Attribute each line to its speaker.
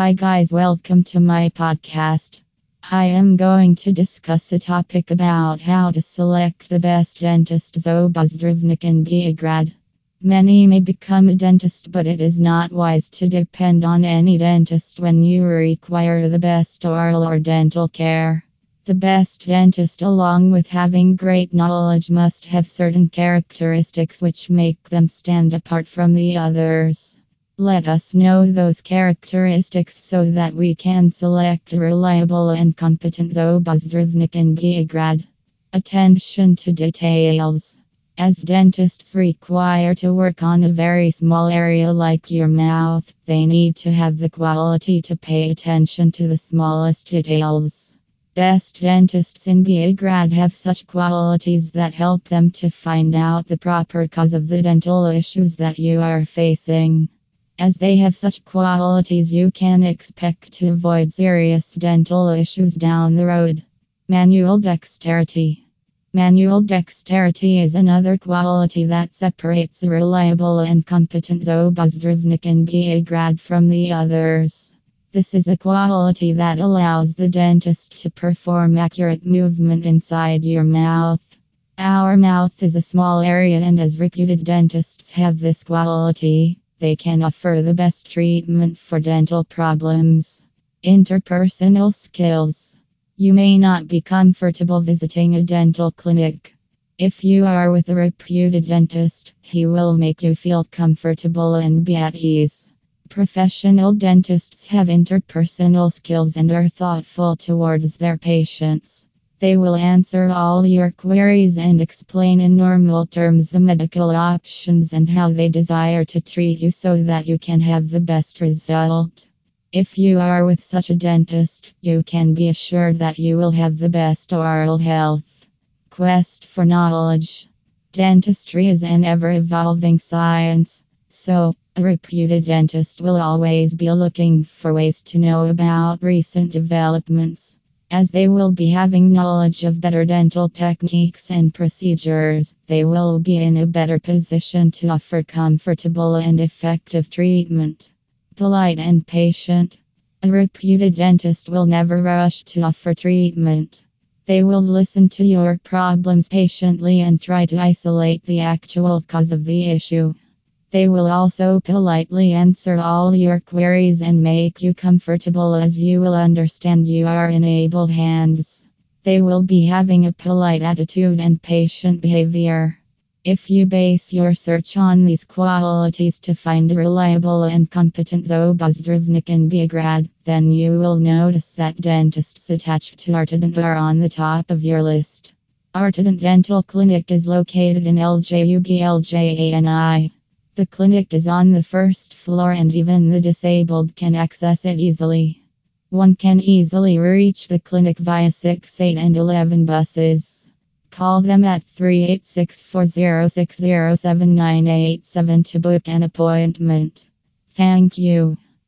Speaker 1: Hi, guys, welcome to my podcast. I am going to discuss a topic about how to select the best dentist Zobozdravnik in Bežigrad. Many may become a dentist, but it is not wise to depend on any dentist when you require the best oral or dental care. The best dentist, along with having great knowledge, must have certain characteristics which make them stand apart from the others. Let us know those characteristics so that we can select reliable and competent Zobozdravnik in Bežigrad. Attention to details. As dentists require to work on a very small area like your mouth, they need to have the quality to pay attention to the smallest details. Best dentists in Bežigrad have such qualities that help them to find out the proper cause of the dental issues that you are facing. As they have such qualities, you can expect to avoid serious dental issues down the road. Manual dexterity. Manual dexterity is another quality that separates a reliable and competent Zobozdravnik in Bežigrad from the others. This is a quality that allows the dentist to perform accurate movement inside your mouth. Our mouth is a small area, and as reputed dentists have this quality, they can offer the best treatment for dental problems. Interpersonal skills. You may not be comfortable visiting a dental clinic. If you are with a reputed dentist, he will make you feel comfortable and be at ease. Professional dentists have interpersonal skills and are thoughtful towards their patients. They will answer all your queries and explain in normal terms the medical options and how they desire to treat you so that you can have the best result. If you are with such a dentist, you can be assured that you will have the best oral health. Quest for knowledge. Dentistry is an ever evolving science, so a reputed dentist will always be looking for ways to know about recent developments. As they will be having knowledge of better dental techniques and procedures, they will be in a better position to offer comfortable and effective treatment. Polite and patient. A reputed dentist will never rush to offer treatment. They will listen to your problems patiently and try to isolate the actual cause of the issue. They will also politely answer all your queries and make you comfortable as you will understand you are in able hands. They will be having a polite attitude and patient behavior. If you base your search on these qualities to find a reliable and competent Zobozdravnik in Bežigrad, then you will notice that dentists attached to Artident are on the top of your list. Artident Dental Clinic is located in LJUBLJANI. The clinic is on the first floor and even the disabled can access it easily. One can easily reach the clinic via 6, 8, and 11 buses. Call them at 386 406 to book an appointment. Thank you.